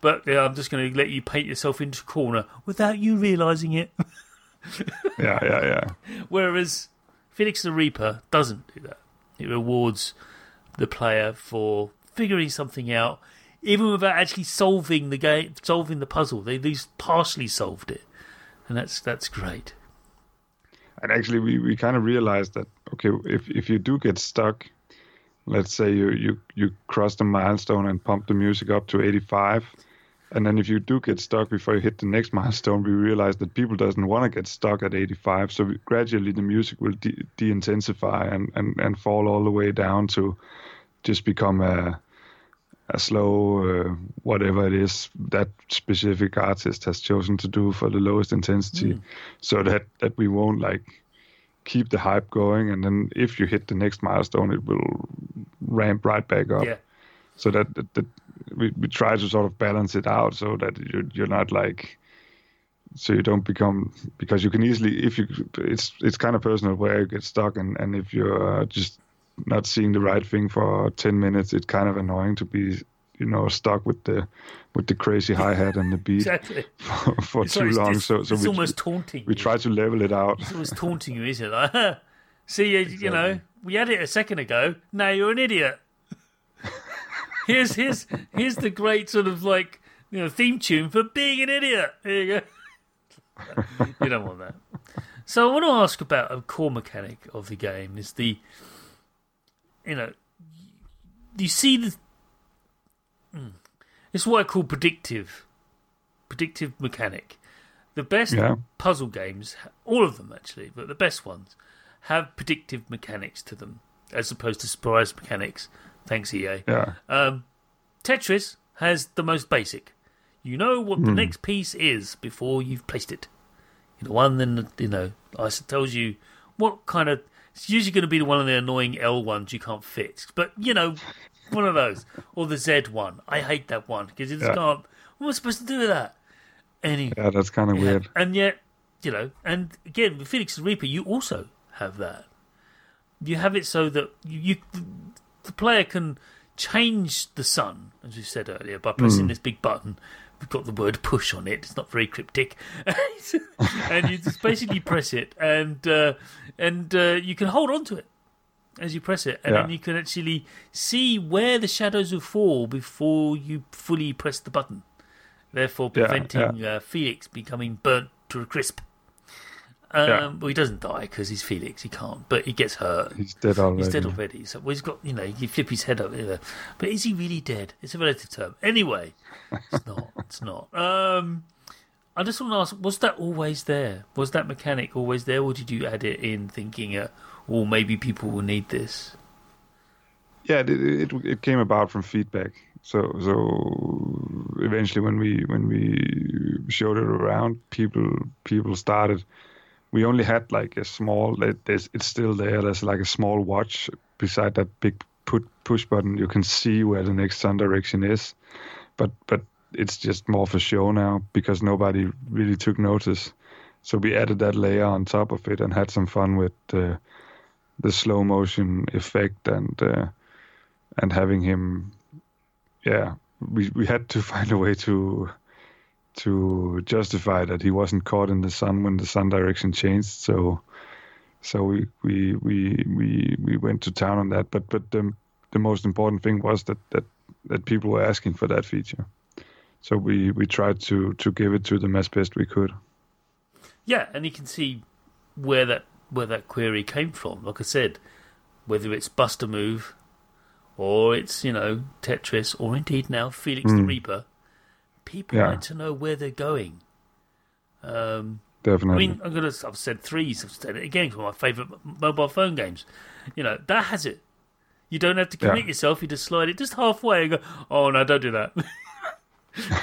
but yeah, I'm just going to let you paint yourself into a corner without you realizing it. yeah, yeah, yeah. [laughs] Whereas Felix the Reaper doesn't do that. It rewards the player for figuring something out, even without actually solving the game, solving the puzzle. They at least partially solved it, and that's that's great. And actually, we, we kind of realized that okay, if if you do get stuck, let's say you you you cross the milestone and pump the music up to 85, and then if you do get stuck before you hit the next [laughs] milestone, we realize that people doesn't want to get stuck at 85. So we, gradually the music will de- de-intensify and, and and fall all the way down to just become a a slow uh, whatever it is that specific artist has chosen to do for the lowest intensity. So that that we won't like keep the hype going. And then if you hit the next milestone it will ramp right back up. Yeah, so that, that, that we, we try to sort of balance it out so that you, you're not like so you don't become because you can easily if you it's it's kind of personal where you get stuck and and if you're just not seeing the right thing for 10 minutes it's kind of annoying to be you know stuck with the with the crazy hi-hat and the [laughs] beat exactly. [laughs] for, for too long it's, so so it's we, almost taunting. we you. try to level it out It's almost taunting you, isn't it? Like, [laughs] see, you, you know, we had it a second ago. Now you're an idiot. Here's here's here's the great sort of like you know theme tune for being an idiot. There you go. you don't want that. So I want to ask about a core mechanic of the game is the you know you see the Hmm. it's what I call predictive predictive mechanic. The best Yeah. puzzle games, all of them actually, but the best ones have predictive mechanics to them as opposed to surprise mechanics. Thanks, EA. yeah Um, Tetris has the most basic. You know what Hmm. the next piece is before you've placed it. You know, one then you know, I tells you what kind of. It's usually going to be the one of the annoying L ones you can't fit, but you know, one of those or the Z one. I hate that one because it's Yeah. can't. What am I supposed to do with that? Any yeah that's kind of yeah. weird And yet, you know, and again with Felix Reaper, you also have that. You have it so that you, you the player can change the sun, as we said earlier, by pressing this big button. We've got the word push on it. It's not very cryptic, [laughs] and you just basically press it, and uh, and uh, you can hold on to it as you press it, and Yeah. then you can actually see where the shadows will fall before you fully press the button. Therefore, Yeah, preventing Uh, Felix becoming burnt to a crisp. Um, Yeah. Well, he doesn't die because he's Felix. He can't, but he gets hurt. he's dead already He's dead already. So well, he's got, you know, you flip his head up there. But is he really dead? It's a relative term. Anyway, it's [laughs] not. It's not. Um, I just want to ask: Was that always there? Was that mechanic always there, or did you add it in thinking, uh, "Well, maybe people will need this"? yeah it, it it came about from feedback so so eventually when we when we showed it around people people started we only had like a small it's still there. There's like a small watch beside that big put push button. You can see where the next sun direction is but but it's just more for show now because nobody really took notice. So we added that layer on top of it and had some fun with uh, the slow motion effect and uh, and having him yeah we we had to [laughs] find a way to to justify that he wasn't caught in the sun when the sun direction changed. So so we we we we, we went to town on that. But but the the most important thing was that that that people were asking for that feature. So we we tried to to give it to them as best we could. Yeah, and you can see where that where that query came from. Like I said, whether it's Bust-a-Move, or it's you know Tetris, or indeed now Felix the hmm. Reaper, people Yeah. like to know where they're going. Um, I mean, I'm gonna. I've said Threes. I've said it again for my favourite mobile phone games. You know that has it. You don't have to commit Yeah. yourself. You just slide it just halfway and go. Oh no, don't do that. [laughs] [laughs]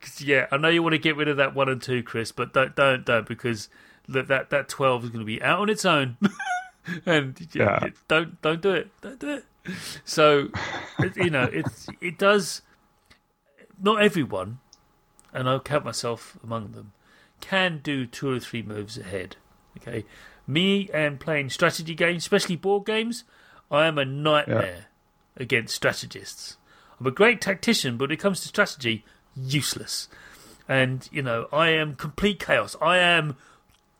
'Cause, yeah, I know you want to get rid of that one and two, Chris, but don't, don't, don't, because that that, that twelve is going to be out on its own, [laughs] and yeah, Yeah. don't don't do it, don't do it. So, you know, it's it does. Not everyone and I'll count myself among them, can do two or three moves ahead. Okay, me and playing strategy games, especially board games, I am a nightmare against strategists. I'm a great tactician, but when it comes to strategy, useless. And you know, I am complete chaos. I am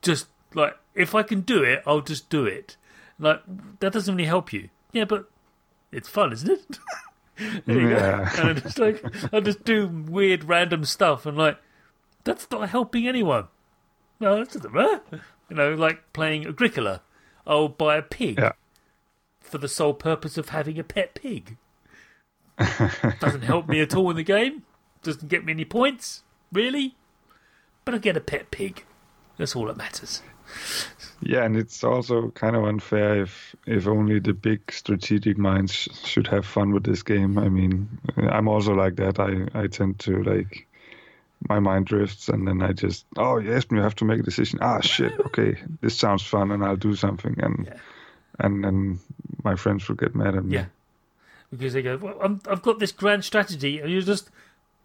just like if I can do it, I'll just do it. Like that doesn't really help you. Yeah, but it's fun, isn't it? [laughs] there you Yeah. go. And I just like I just do weird random stuff and like that's not helping anyone. No, that doesn't matter. You know, like playing Agricola. I'll buy a pig Yeah. for the sole purpose of having a pet pig. [laughs] Doesn't help me at all in the game. Doesn't get me any points, really. But I get a pet pig. That's all that matters. Yeah, and it's also kind of unfair if if only the big strategic minds sh- should have fun with this game. I mean, I'm also like that. I I tend to like my mind drifts, and then I just oh yes, you have to make a decision. Ah shit, [laughs] okay, this sounds fun, and I'll do something, and Yeah. and then my friends will get mad at me. Yeah. Because they go, well, I'm, I've got this grand strategy, and you're just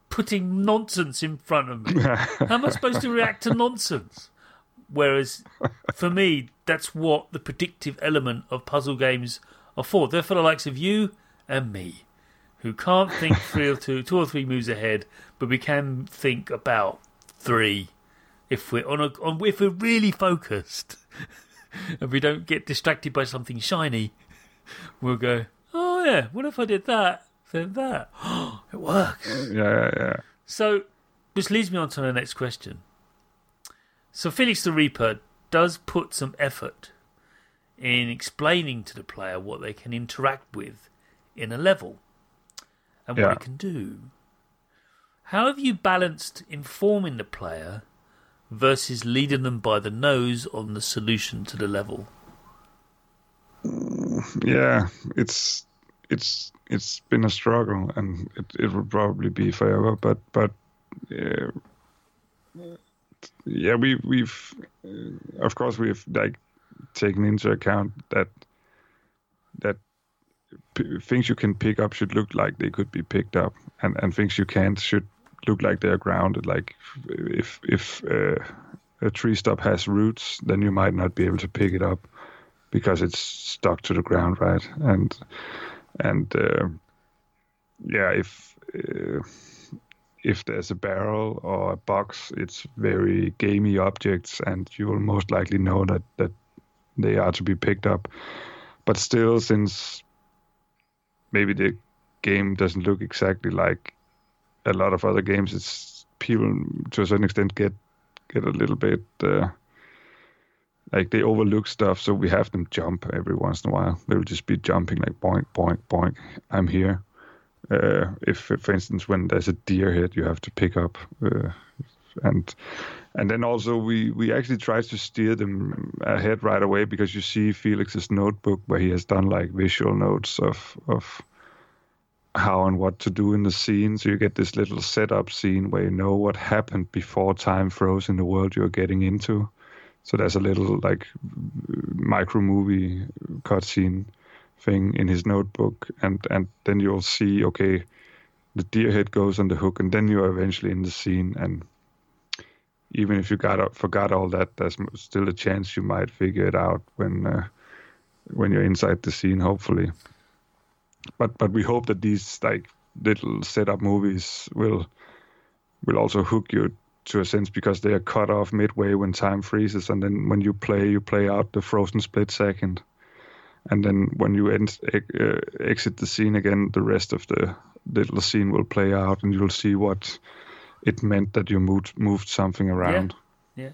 putting nonsense in front of me. [laughs] How am I supposed to react to nonsense? Whereas, [laughs] for me, that's what the predictive element of puzzle games are for. They're for the likes of you and me, who can't think [laughs] three or two, two or three moves ahead, but we can think about three if we're on a, on, if we're really focused, [laughs] and we don't get distracted by something shiny. We'll go, oh yeah, what if I did that? Then that, [gasps] it works. yeah, yeah, yeah. So, which leads me on to the next question. So, Felix the Reaper does put some effort in explaining to the player what they can interact with in a level and what Yeah. it can do. How have you balanced informing the player versus leading them by the nose on the solution to the level? yeah it's it's it's been a struggle and it, it will probably be forever but but uh, yeah we we've uh, of course we've like taken into account that that p- things you can pick up should look like they could be picked up and and things you can't should look like they're grounded like if if uh, a tree stump has roots then you might not be able to pick it up because it's stuck to the ground, right? And and uh, yeah, if uh, if there's a barrel or a box, it's very gamey objects, and you will most likely know that that they are to be picked up. But still, since maybe the game doesn't look exactly like a lot of other games, it's people to a certain extent get get a little bit. Uh, like they overlook stuff, so we have them jump every once in a while. They'll just be jumping like boink, boink, boink. I'm here. Uh, if, for instance, when there's a deer head, you have to pick up, uh, and and then also we we actually try to steer them ahead right away because you see Felix's notebook where he has done like visual notes of of how and what to do in the scene. So you get this little setup scene where you know what happened before time froze in the world you're getting into. So there's a little like micro movie cut cutscene thing in his notebook, and and then you'll see okay, the deer head goes on the hook, and then you're eventually in the scene. And even if you got forgot all that, there's still a chance you might figure it out when uh, when you're inside the scene, hopefully. But but we hope that these like little setup movies will will also hook you to a sense because they are cut off midway when time freezes, and then when you play, you play out the frozen split second, and then when you end, uh, exit the scene again, the rest of the little scene will play out, and you'll see what it meant that you moved moved something around. Yeah.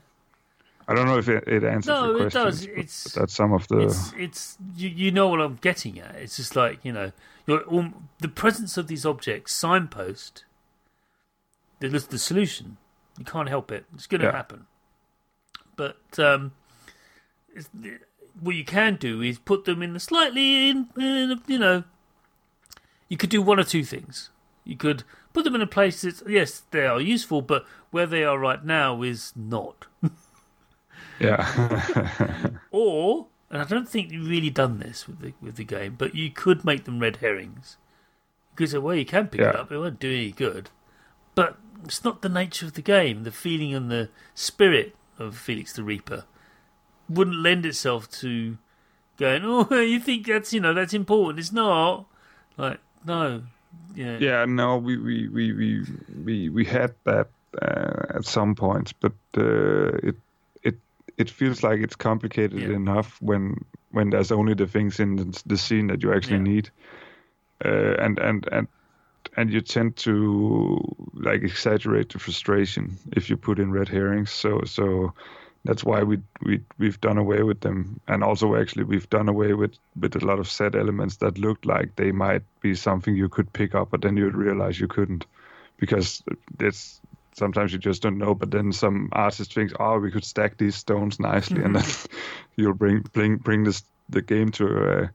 I don't know if it, it answers No, your it does. but It's- that's some of the it's it's you, you know what I'm getting at. It's just like you know you're, um, the presence of these objects signpost the the solution. You can't help it. It's going to Yeah. happen. But um, it's, what you can do is put them in the slightly in, in you know you could do one or two things. You could put them in a place that's yes they are useful, but where they are right now is not. [laughs] yeah. [laughs] Or, and I don't think you've really done this with the with the game, but you could make them red herrings. Because well, you can pick it up; it won't do any good. but it's not the nature of the game. The feeling and the spirit of Felix the Reaper wouldn't lend itself to going, oh, [laughs] you think that's you know that's important? It's not. Like no, yeah, yeah. No, we we we we we, we had that uh, at some points, but uh, it it it feels like it's complicated Yeah. enough when when there's only the things in the, scene that you actually Yeah. need, uh, and and and and you tend to like exaggerate the frustration if you put in red herrings. So so that's why we we we've done away with them, and also actually we've done away with with a lot of set elements that looked like they might be something you could pick up, but then you'd realize you couldn't because it's sometimes you just don't know. But then some artist thinks, oh, we could stack these stones nicely, and then [laughs] you'll bring bring bring this the game to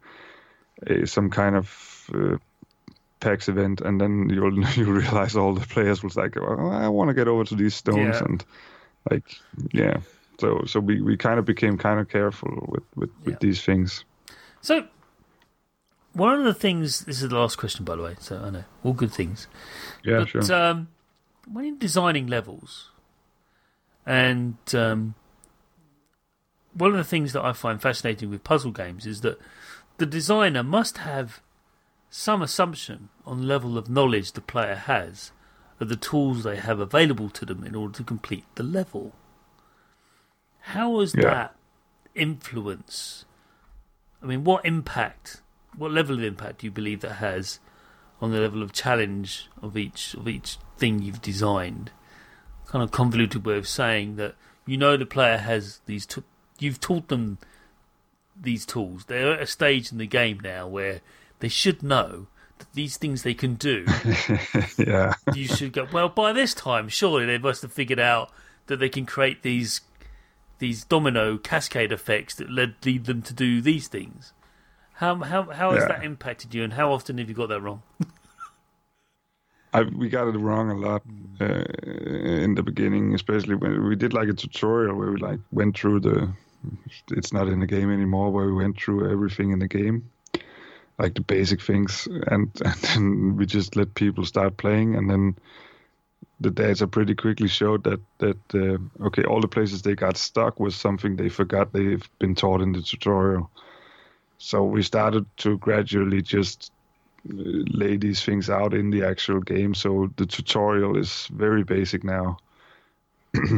a some kind of uh, PAX event, and then you'll [laughs] you realize all the players was like, oh, I want to get over to these stones, Yeah. and like yeah. So so we, we kind of became kind of careful with with, with these things. So, one of the things. This is the last question, by the way. So I know all good things. Yeah, but sure. um, when you're designing levels, and um, one of the things that I find fascinating with puzzle games is that the designer must have some assumption on the level of knowledge the player has of the tools they have available to them in order to complete the level. How has Yeah. that influence? I mean, what impact, what level of impact do you believe that has on the level of challenge of each of each thing you've designed? Kind of convoluted way of saying that you know the player has these. T- you've taught them these tools. They're at a stage in the game now where they should know that these things they can do. [laughs] yeah, you should go. Well, by this time, surely they must have figured out that they can create these these domino cascade effects that led lead them to do these things. How how how has Yeah. that impacted you, and how often have you got that wrong? [laughs] I, we got it wrong a lot uh, in the beginning, especially when we did like a tutorial where we like went through the. It's not in the game anymore. Where we went through everything in the game, like the basic things, and, [laughs] and then we just let people start playing, and then the data pretty quickly showed that that uh, okay, all the places they got stuck was something they forgot they've been taught in the tutorial. So we started to gradually just lay these things out in the actual game. So the tutorial is very basic now. [clears throat]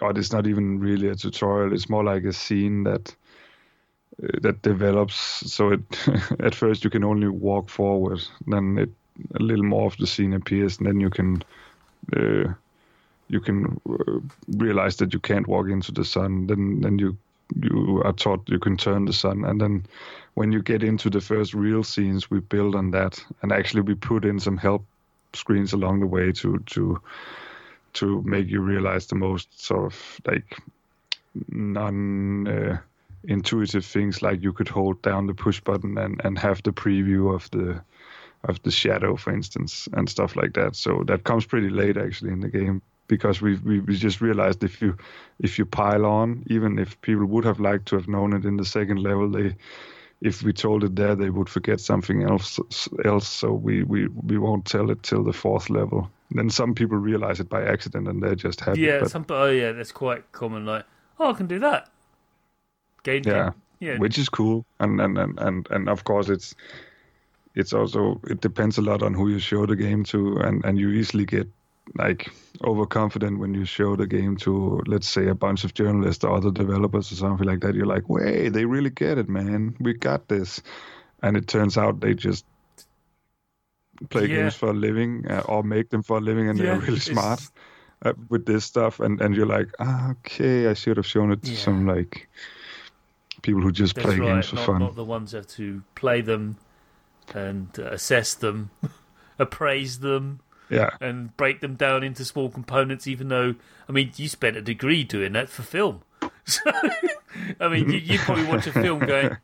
or it's not even really a tutorial. It's more like a scene that uh, that develops. So it [laughs] at first you can only walk forward, then it a little more of the scene appears, and then you can uh, you can uh, realize that you can't walk into the sun. Then then you you are taught you can turn the sun, and then when you get into the first real scenes, we build on that, and actually we put in some help screens along the way to to to make you realize the most sort of like non uh, intuitive things, like you could hold down the push button and and have the preview of the of the shadow, for instance, and stuff like that. So that comes pretty late actually in the game because we we, we just realized if you if you pile on, even if people would have liked to have known it in the second level, they if we told it there, they would forget something else. Else, so we, we, we won't tell it till the fourth level. And Then some people realize it by accident, and they're just happy. yeah, but, some oh yeah, that's quite common. Like, oh, I can do that. Game, yeah, yeah, which is cool, and and, and and and of course it's it's also it depends a lot on who you show the game to, and and you easily get like overconfident when you show the game to let's say a bunch of journalists or other developers or something like that you're like wait they really get it man we got this and it turns out they just play Yeah. games for a living uh, or make them for a living and Yeah, they're really it's- smart uh, with this stuff and and you're like ah, okay i should have shown it to Yeah. some like people who just that's play right. games for Not, fun not the ones who have to play them and uh, assess them, [laughs] appraise them, yeah and break them down into small components. Even though, I mean, you spent a degree doing that for film. [laughs] So, I mean, you, you probably watch a film going,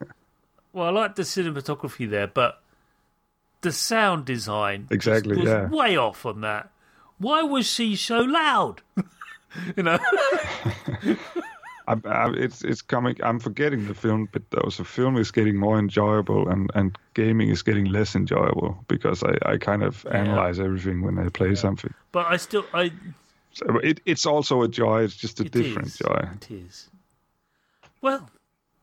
"Well, I like the cinematography there, but the sound design was- Exactly, was, yeah. way off on that. Why was she so loud?" [laughs] you know, I'm, I'm, it's it's coming. I'm forgetting the film but though. So film is getting more enjoyable, and, and gaming is getting less enjoyable because I, I kind of Yeah. analyze everything when I play something. But I still, I So it, it's also a joy. It's just a it different is. joy, It is. Well,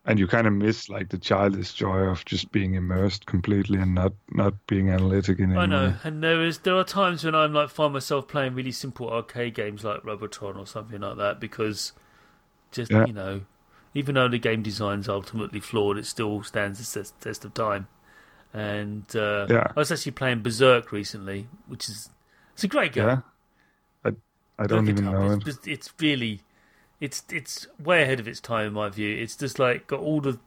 and you kind of miss like the childish joy of just being immersed completely and not not being analytic in any I know, way. and there is there are times when I'm like find myself playing really simple arcade games like Robotron or something like that because just Yeah. you know, even though the game design's ultimately flawed, it still stands the test, test of time. And uh, Yeah. I was actually playing Berzerk recently, which is it's a great game. Yeah, I I don't even know it's, it. just- it's really, it's it's way ahead of its time in my view. It's just like got all the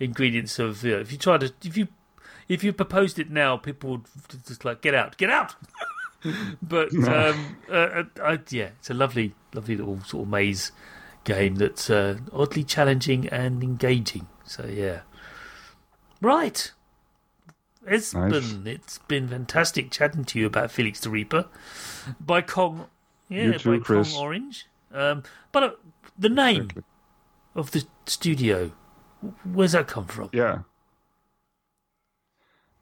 ingredients of. You know, if you try to, if you, if you proposed it now, people would just like get out, get out. [laughs] but [laughs] um, uh, I, yeah, it's a lovely, lovely little sort of maze game that's uh, oddly challenging and engaging. So yeah, right. It's Nice. been it's been fantastic chatting to you about Felix the Reaper by Kong, yeah, too, by Chris. Kong Orange. Um, but uh, the name Exactly. of the studio, where's that come from? Yeah.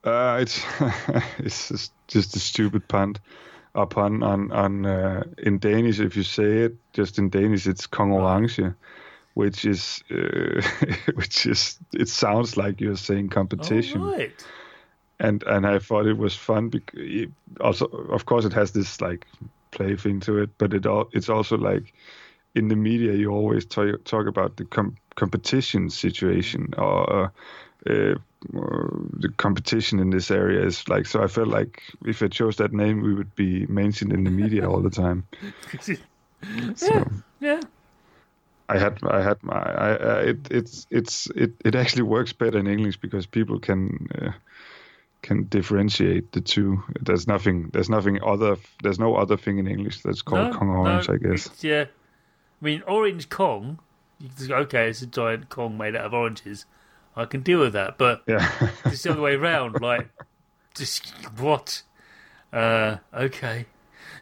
Uh, it's [laughs] it's just, just a stupid pun, a pun on on uh, in Danish. If you say it just in Danish, it's Kong Orange, which is uh, [laughs] which is it sounds like you're saying competition, Oh, right. and and I thought it was fun because also of course it has this like play thing to it, but it all it's also like in the media you always talk talk about the com- competition situation or uh, uh, the competition in this area is like so I felt like if I chose that name we would be mentioned in the media all the time. [laughs] So yeah. I had I had my I, I, it it's it's it, it actually works better in English because people can uh, can differentiate the two. There's nothing there's nothing other there's no other thing in English that's called No, Kong Orange no, I guess. yeah. I mean, Orange Kong, you can just okay, it's a giant Kong made out of oranges. I can deal with that. But Yeah. it's the other way around. [laughs] Like, just what? Uh, okay.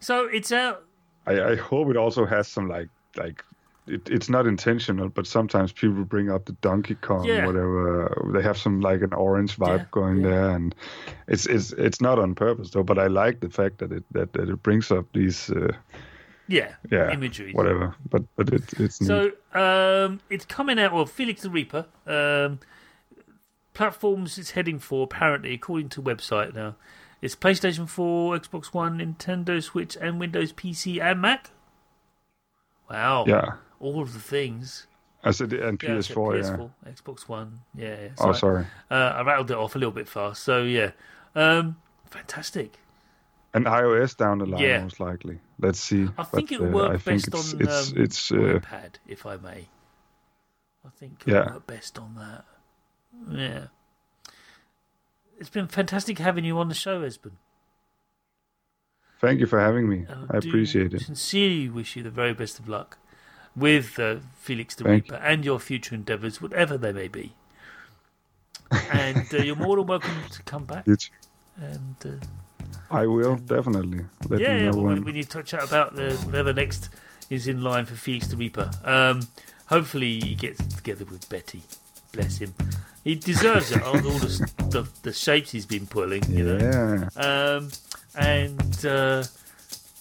So it's out. I, I hope it also has some like like it, it's not intentional, but sometimes people bring up the Donkey Kong, Yeah. whatever. They have some like an orange vibe Yeah, going yeah. there, and it's it's it's not on purpose though. But I like the fact that it that, that it brings up these uh, Yeah, yeah imagery. whatever. But but it, it's. So um, it's coming out. Well, Felix the Reaper. Um, platforms it's heading for apparently, according to website now, it's PlayStation 4, Xbox One, Nintendo Switch, and Windows PC and Mac. Wow. yeah. All of the things. I said and Yeah, I said PS4, yeah. PS4, Xbox One. Yeah. yeah. Oh, Sorry. sorry. Uh, I rattled it off a little bit fast. So yeah, um, fantastic. And iOS down the line, Yeah. most likely. Let's see. I think But, it will uh, work I best it's on it's um, it's uh, iPad, if I may. I think it'll Yeah. work best on that. Yeah. It's been fantastic having you on the show, Esben. thank you for having me. And I appreciate it. Sincerely wish you the very best of luck with uh, Felix the Thank Reaper and your future endeavours, whatever they may be. And uh, you're more than welcome to come back. [laughs] And uh, I will definitely let yeah, yeah know well, when. when you touch out about the, whatever next is in line for Felix the Reaper. Um, hopefully he gets together with Betty. Bless him. He deserves it. All, all the, [laughs] the the shapes he's been pulling, you know. Yeah. Um, and uh,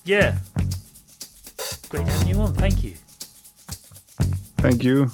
yeah, great having you on. Thank you. Thank you.